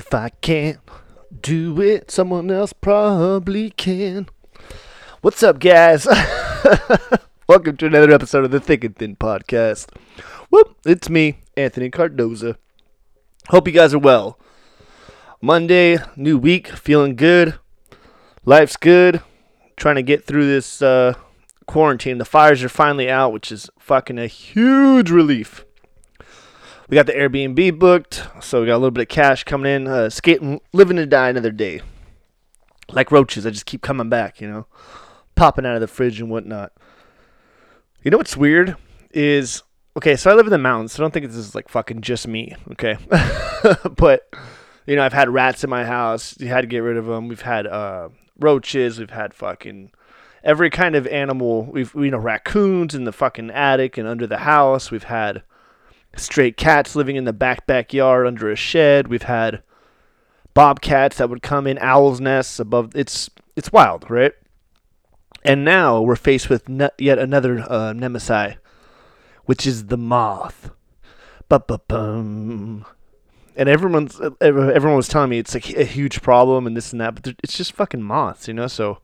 If I can't do it, someone else probably can. What's up, guys? Welcome to another episode of the Thick and Thin podcast. Whoop, it's me, Anthony Cardoza. Hope you guys are well. Monday, new week, feeling good. Life's good. Trying to get through this uh, quarantine. The fires are finally out, which is fucking a huge relief. We got the Airbnb booked, so we got a little bit of cash coming in. Uh, skating, living to die another day. Like roaches, I just keep coming back, you know, popping out of the fridge and whatnot. You know what's weird is okay. So I live in the mountains. So I don't think this is like fucking just me. Okay, but you know I've had rats in my house. You had to get rid of them. We've had uh, roaches. We've had fucking every kind of animal. We've you know raccoons in the fucking attic and under the house. We've had stray cats living in the back backyard under a shed. We've had bobcats that would come in owls' nests above. It's it's wild, right? And now we're faced with ne- yet another uh, nemesis, which is the moth. Ba-ba-bum. And everyone's everyone was telling me it's like a huge problem and this and that, but it's just fucking moths, you know. So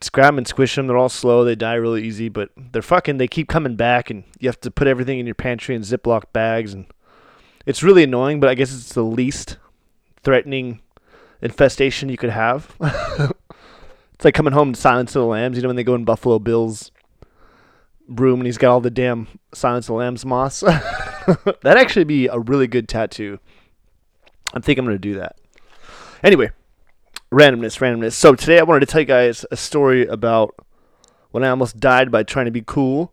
just them and squish them. They're all slow. They die really easy, but they're fucking. They keep coming back, and you have to put everything in your pantry in Ziploc bags, and it's really annoying. But I guess it's the least threatening infestation you could have. it's like coming home to Silence of the Lambs. You know when they go in Buffalo Bill's room and he's got all the damn Silence of the Lambs moss. That'd actually be a really good tattoo. I think I'm gonna do that. Anyway, randomness, randomness. So today I wanted to tell you guys a story about when I almost died by trying to be cool.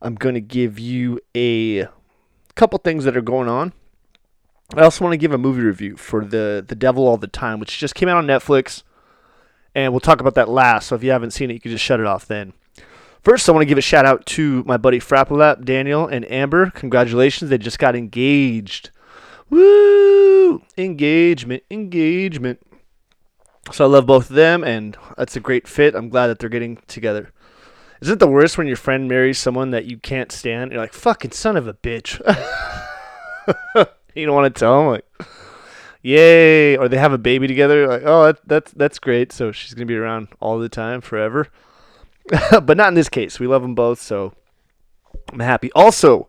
I'm going to give you a couple things that are going on. I also want to give a movie review for the The Devil All the Time, which just came out on Netflix, and we'll talk about that last. So if you haven't seen it, you can just shut it off then. First, I want to give a shout out to my buddy Frappalap, Daniel, and Amber. Congratulations, they just got engaged. Woo! Engagement, engagement. So I love both of them, and that's a great fit. I'm glad that they're getting together. Isn't it the worst when your friend marries someone that you can't stand? You're like, fucking son of a bitch. you don't want to tell them, like, yay, or they have a baby together. Like, oh, that, that's that's great. So she's gonna be around all the time, forever. but not in this case. We love them both, so I'm happy. Also,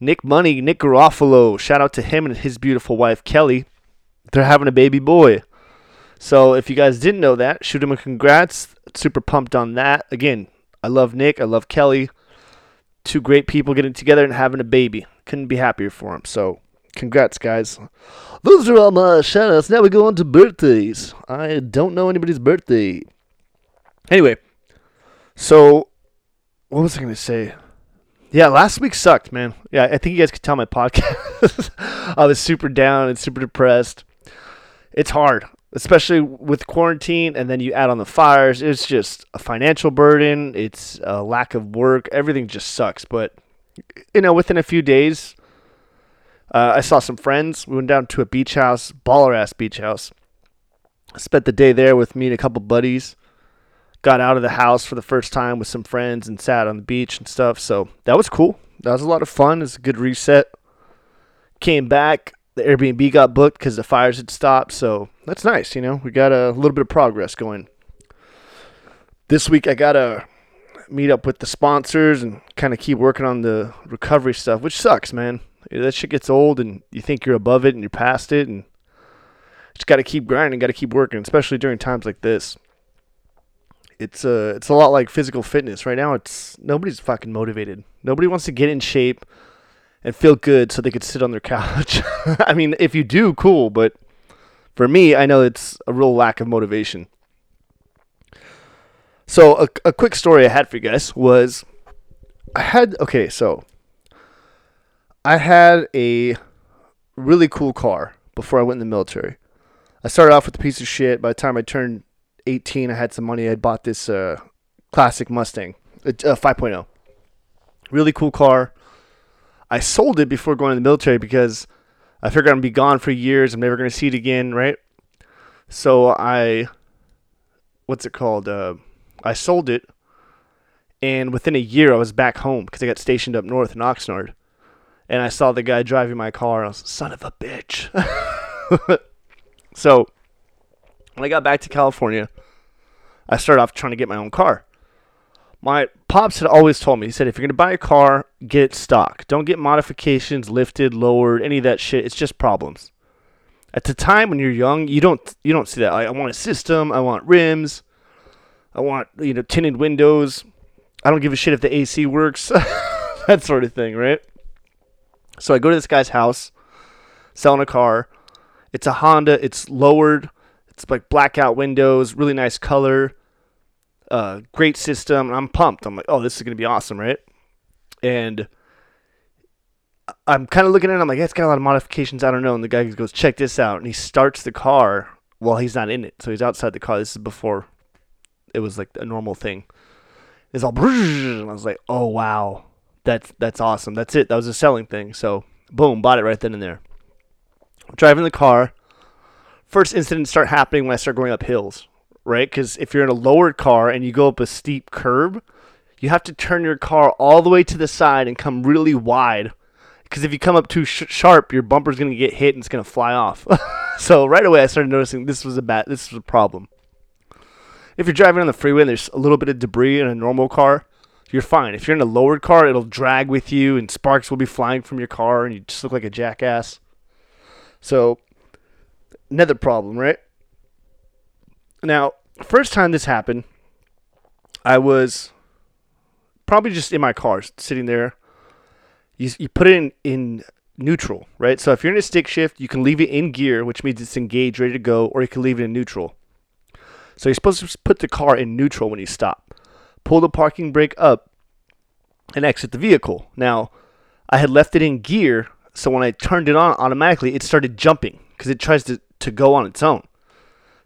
Nick Money, Nick Garofalo. Shout out to him and his beautiful wife Kelly. They're having a baby boy. So if you guys didn't know that, shoot him a congrats. Super pumped on that. Again, I love Nick. I love Kelly. Two great people getting together and having a baby. Couldn't be happier for them. So congrats, guys. Those are all my shout outs. Now we go on to birthdays. I don't know anybody's birthday. Anyway, so what was I going to say? Yeah, last week sucked, man. Yeah, I think you guys could tell my podcast. I was super down and super depressed. It's hard especially with quarantine and then you add on the fires it's just a financial burden it's a lack of work everything just sucks. But you know within a few days uh, i saw some friends we went down to a beach house baller ass beach house. Spent the day there with me and a couple buddies. Got out of the house for the first time with some friends and sat on the beach and stuff. So that was cool. That was a lot of fun. It's a good reset. Came back the Airbnb got booked because the fires had stopped. So that's nice. You know, we got a little bit of progress going. This week, I got to meet up with the sponsors and kind of keep working on the recovery stuff, which sucks, man. That shit gets old and you think you're above it and you're past it. And just got to keep grinding, got to keep working, especially during times like this. It's uh, it's a lot like physical fitness right now. It's nobody's fucking motivated. Nobody wants to get in shape and feel good so they could sit on their couch. I mean, if you do, cool, but for me, I know it's a real lack of motivation. So, a, a quick story I had for you guys was I had, okay, so I had a really cool car before I went in the military. I started off with a piece of shit. By the time I turned 18, I had some money. I bought this uh, classic Mustang, a, a 5.0. Really cool car. I sold it before going to the military because I figured I'm gonna be gone for years. I'm never gonna see it again, right? So I, what's it called? Uh, I sold it, and within a year I was back home because I got stationed up north in Oxnard, and I saw the guy driving my car. I was son of a bitch. so when I got back to California, I started off trying to get my own car. My pops had always told me, he said, if you're going to buy a car, get it stock. Don't get modifications, lifted, lowered, any of that shit. It's just problems. At the time when you're young, you don't you don't see that. I, I want a system, I want rims, I want, you know, tinted windows. I don't give a shit if the AC works. that sort of thing, right? So I go to this guy's house, selling a car. It's a Honda, it's lowered, it's like blackout windows, really nice color uh, great system. And I'm pumped. I'm like, oh, this is gonna be awesome, right? And I'm kind of looking at it. I'm like, it's got a lot of modifications. I don't know. And the guy goes, check this out. And he starts the car while he's not in it. So he's outside the car. This is before it was like a normal thing. It's all, and I was like, oh wow, that's that's awesome. That's it. That was a selling thing. So boom, bought it right then and there. I'm driving the car. First incidents start happening when I start going up hills right? Because if you're in a lowered car and you go up a steep curb, you have to turn your car all the way to the side and come really wide. Because if you come up too sh- sharp, your bumper's going to get hit and it's going to fly off. so right away, I started noticing this was a bad, this was a problem. If you're driving on the freeway and there's a little bit of debris in a normal car, you're fine. If you're in a lowered car, it'll drag with you and sparks will be flying from your car and you just look like a jackass. So, another problem, right? Now, first time this happened, I was probably just in my car, sitting there. You, you put it in, in neutral, right? So if you're in a stick shift, you can leave it in gear, which means it's engaged, ready to go, or you can leave it in neutral. So you're supposed to put the car in neutral when you stop. Pull the parking brake up and exit the vehicle. Now, I had left it in gear, so when I turned it on automatically, it started jumping because it tries to, to go on its own.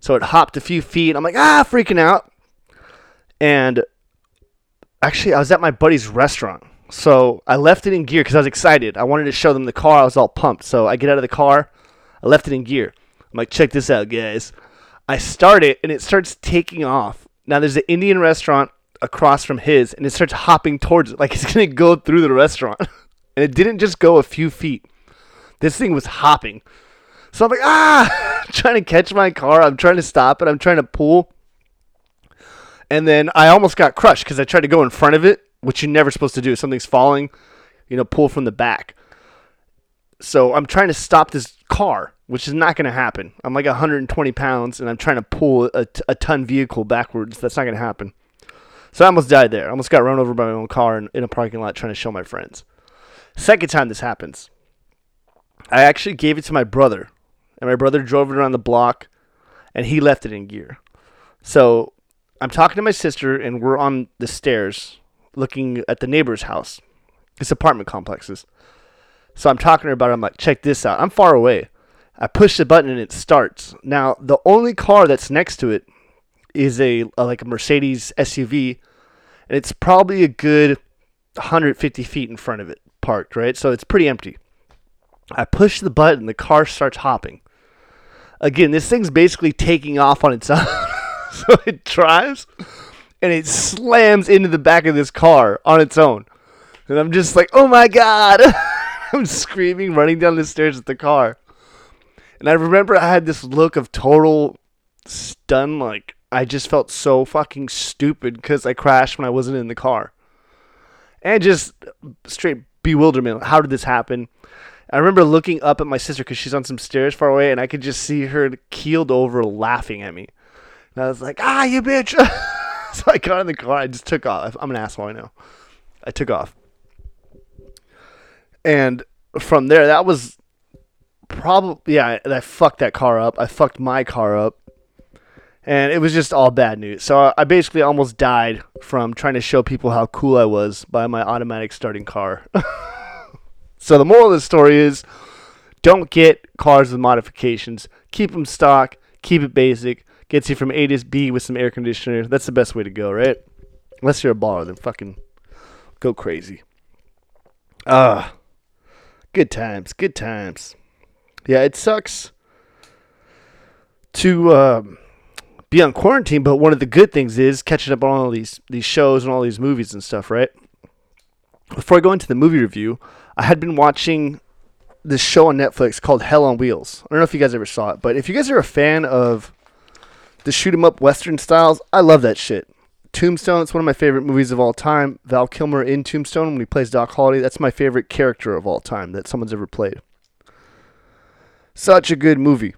So it hopped a few feet. I'm like, ah, freaking out. And actually, I was at my buddy's restaurant. So I left it in gear because I was excited. I wanted to show them the car. I was all pumped. So I get out of the car. I left it in gear. I'm like, check this out, guys. I start it and it starts taking off. Now there's an Indian restaurant across from his and it starts hopping towards it like it's going to go through the restaurant. and it didn't just go a few feet. This thing was hopping. So I'm like, ah, trying to catch my car. I'm trying to stop it. I'm trying to pull. And then I almost got crushed because I tried to go in front of it, which you're never supposed to do. Something's falling, you know, pull from the back. So I'm trying to stop this car, which is not going to happen. I'm like 120 pounds and I'm trying to pull a, a ton vehicle backwards. That's not going to happen. So I almost died there. I almost got run over by my own car in, in a parking lot trying to show my friends. Second time this happens, I actually gave it to my brother and my brother drove it around the block, and he left it in gear. So I'm talking to my sister, and we're on the stairs looking at the neighbor's house. It's apartment complexes. So I'm talking to her about it. I'm like, check this out. I'm far away. I push the button and it starts. Now the only car that's next to it is a, a like a Mercedes SUV, and it's probably a good 150 feet in front of it parked. Right, so it's pretty empty. I push the button, the car starts hopping again, this thing's basically taking off on its own. so it drives and it slams into the back of this car on its own. And I'm just like, oh my God. I'm screaming, running down the stairs with the car. And I remember I had this look of total stun. Like, I just felt so fucking stupid because I crashed when I wasn't in the car. And just straight bewilderment. How did this happen? I remember looking up at my sister because she's on some stairs far away, and I could just see her keeled over, laughing at me. And I was like, "Ah, you bitch!" so I got in the car. I just took off. I'm an asshole. I know. I took off, and from there, that was probably yeah. I, I fucked that car up. I fucked my car up, and it was just all bad news. So I basically almost died from trying to show people how cool I was by my automatic starting car. So the moral of the story is don't get cars with modifications. Keep them stock. Keep it basic. Gets you from A to B with some air conditioner. That's the best way to go, right? Unless you're a baller, then fucking go crazy. Ah, uh, good times, good times. Yeah, it sucks to um, be on quarantine, but one of the good things is catching up on all these these shows and all these movies and stuff, right? Before I go into the movie review, I had been watching this show on Netflix called Hell on Wheels. I don't know if you guys ever saw it, but if you guys are a fan of the shoot 'em up western styles, I love that shit. Tombstone, it's one of my favorite movies of all time. Val Kilmer in Tombstone when he plays Doc Holliday, that's my favorite character of all time that someone's ever played. Such a good movie.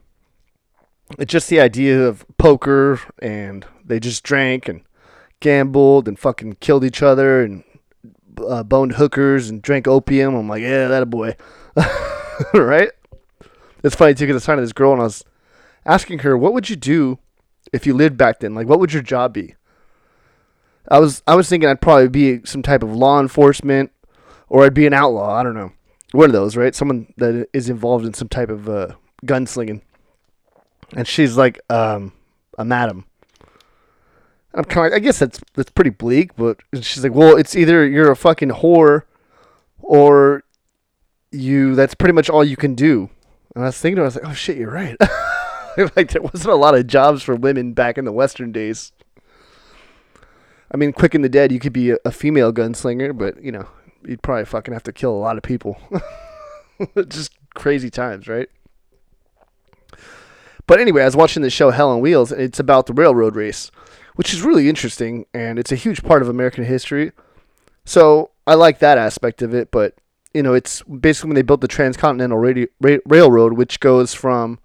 It's just the idea of poker and they just drank and gambled and fucking killed each other and uh, boned hookers and drank opium. I'm like, yeah, that a boy, right? It's funny. I took a sign of this girl and I was asking her, what would you do if you lived back then? Like, what would your job be? I was I was thinking I'd probably be some type of law enforcement, or I'd be an outlaw. I don't know, one of those, right? Someone that is involved in some type of uh, gunslinging. And she's like, um, a madam. I'm kind of, I guess that's that's pretty bleak, but she's like, well, it's either you're a fucking whore, or you. That's pretty much all you can do. And I was thinking, I was like, oh shit, you're right. like there wasn't a lot of jobs for women back in the Western days. I mean, Quick and the Dead, you could be a, a female gunslinger, but you know, you'd probably fucking have to kill a lot of people. Just crazy times, right? But anyway, I was watching the show Hell on Wheels, and it's about the railroad race, which is really interesting, and it's a huge part of American history. So I like that aspect of it, but you know, it's basically when they built the Transcontinental Radio, Ra- Railroad, which goes from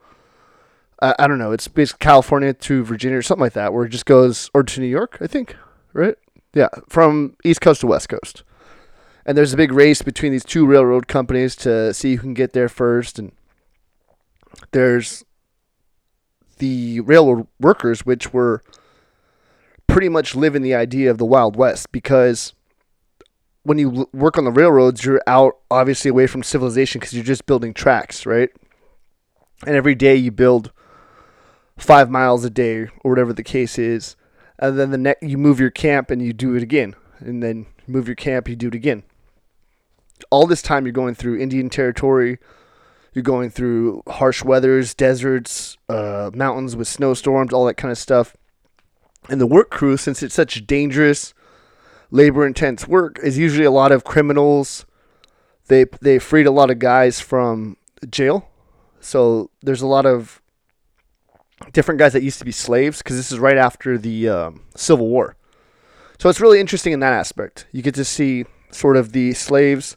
I, I don't know, it's basically California to Virginia or something like that, where it just goes or to New York, I think, right? Yeah, from East Coast to West Coast. And there's a big race between these two railroad companies to see who can get there first, and there's the railroad workers, which were pretty much live in the idea of the Wild West because when you work on the railroads, you're out obviously away from civilization because you're just building tracks, right? And every day you build five miles a day or whatever the case is, and then the next you move your camp and you do it again, and then move your camp, you do it again. All this time you're going through Indian territory, you're going through harsh weathers, deserts, uh, mountains with snowstorms, all that kind of stuff. And the work crew, since it's such dangerous, labor intense work, is usually a lot of criminals. They they freed a lot of guys from jail, so there's a lot of different guys that used to be slaves because this is right after the um, Civil War. So it's really interesting in that aspect. You get to see sort of the slaves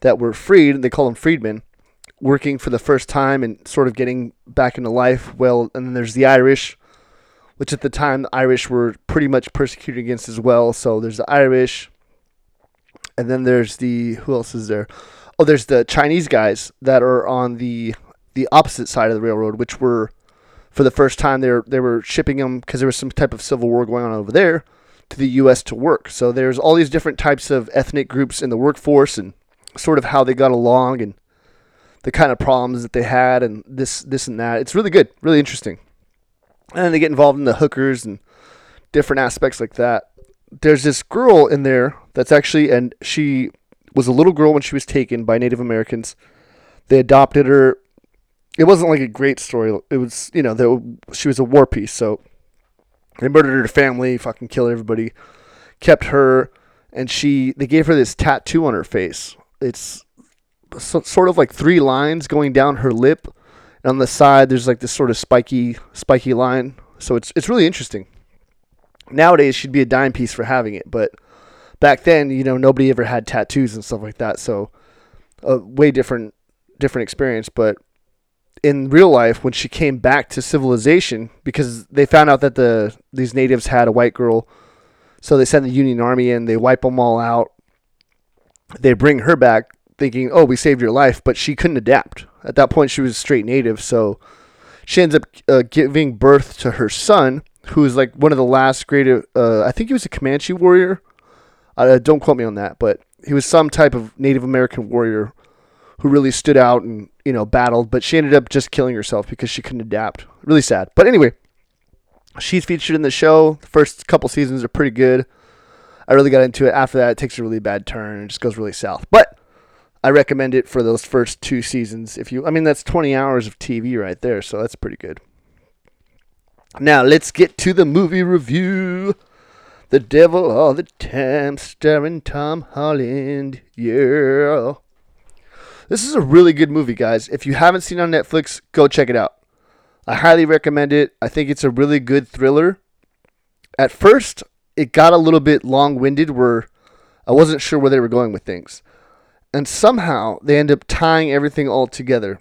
that were freed, they call them freedmen, working for the first time and sort of getting back into life. Well, and then there's the Irish, which at the time the Irish were pretty much persecuted against as well. So there's the Irish, and then there's the who else is there? Oh, there's the Chinese guys that are on the the opposite side of the railroad, which were for the first time they were, they were shipping them because there was some type of civil war going on over there to the U.S. to work. So there's all these different types of ethnic groups in the workforce and sort of how they got along and the kind of problems that they had and this this and that. It's really good, really interesting. And they get involved in the hookers and different aspects like that. There's this girl in there that's actually and she was a little girl when she was taken by Native Americans. They adopted her it wasn't like a great story. It was, you know, that she was a war piece. So they murdered her family, fucking killed everybody, kept her, and she they gave her this tattoo on her face. It's so, sort of like three lines going down her lip, on the side there's like this sort of spiky spiky line. So it's it's really interesting. Nowadays she'd be a dime piece for having it, but back then, you know, nobody ever had tattoos and stuff like that. So a way different different experience, but in real life when she came back to civilization because they found out that the these natives had a white girl so they send the union army in they wipe them all out they bring her back thinking oh we saved your life but she couldn't adapt at that point she was straight native so she ends up uh, giving birth to her son who is like one of the last great uh, i think he was a comanche warrior uh, don't quote me on that but he was some type of native american warrior who really stood out and you know battled, but she ended up just killing herself because she couldn't adapt. Really sad. But anyway, she's featured in the show. The first couple seasons are pretty good. I really got into it. After that, it takes a really bad turn and just goes really south. But I recommend it for those first two seasons. If you, I mean, that's 20 hours of TV right there, so that's pretty good. Now let's get to the movie review. The Devil All the Time, starring Tom Holland. Yeah. This is a really good movie, guys. If you haven't seen on Netflix, go check it out. I highly recommend it. I think it's a really good thriller. At first, it got a little bit long winded where I wasn't sure where they were going with things. And somehow they end up tying everything all together.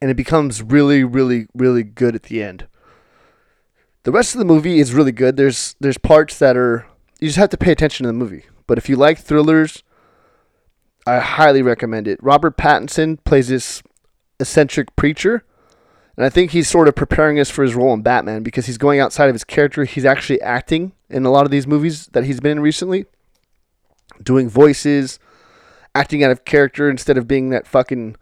And it becomes really, really, really good at the end. The rest of the movie is really good. There's there's parts that are you just have to pay attention to the movie. But if you like thrillers, I highly recommend it. Robert Pattinson plays this eccentric preacher, and I think he's sort of preparing us for his role in Batman because he's going outside of his character. He's actually acting in a lot of these movies that he's been in recently, doing voices, acting out of character instead of being that fucking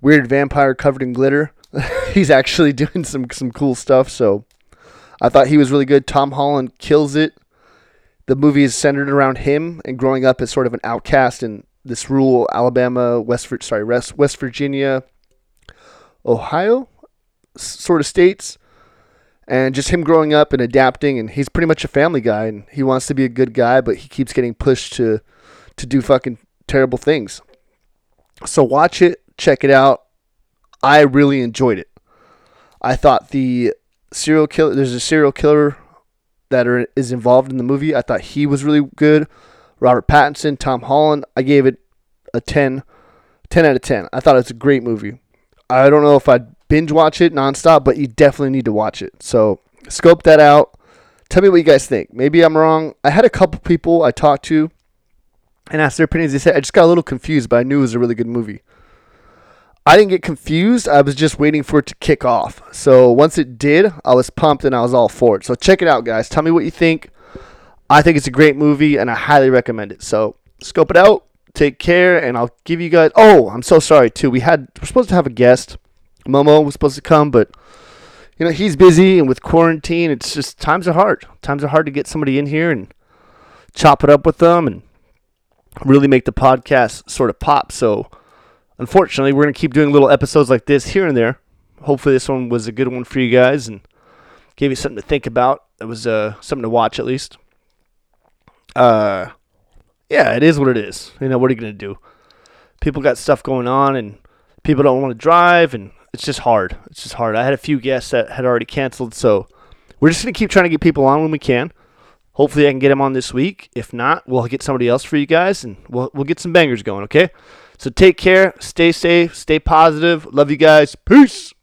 weird vampire covered in glitter. he's actually doing some some cool stuff. So I thought he was really good. Tom Holland kills it. The movie is centered around him and growing up as sort of an outcast in this rural Alabama, West sorry West West Virginia, Ohio, sort of states, and just him growing up and adapting. And he's pretty much a family guy, and he wants to be a good guy, but he keeps getting pushed to to do fucking terrible things. So watch it, check it out. I really enjoyed it. I thought the serial killer. There's a serial killer that are, is involved in the movie. I thought he was really good. Robert Pattinson, Tom Holland. I gave it a 10, 10 out of 10. I thought it's a great movie. I don't know if I'd binge watch it nonstop, but you definitely need to watch it. So scope that out. Tell me what you guys think. Maybe I'm wrong. I had a couple people I talked to and asked their opinions. They said I just got a little confused, but I knew it was a really good movie. I didn't get confused. I was just waiting for it to kick off. So once it did, I was pumped and I was all for it. So check it out, guys. Tell me what you think. I think it's a great movie and I highly recommend it. So scope it out. Take care, and I'll give you guys. Oh, I'm so sorry too. We had we're supposed to have a guest. Momo was supposed to come, but you know he's busy, and with quarantine, it's just times are hard. Times are hard to get somebody in here and chop it up with them and really make the podcast sort of pop. So unfortunately, we're gonna keep doing little episodes like this here and there. Hopefully, this one was a good one for you guys and gave you something to think about. It was uh, something to watch at least. Uh, yeah, it is what it is. You know, what are you gonna do? People got stuff going on, and people don't want to drive, and it's just hard. It's just hard. I had a few guests that had already canceled, so we're just gonna keep trying to get people on when we can. Hopefully, I can get them on this week. If not, we'll get somebody else for you guys, and we'll we'll get some bangers going. Okay. So take care. Stay safe. Stay positive. Love you guys. Peace.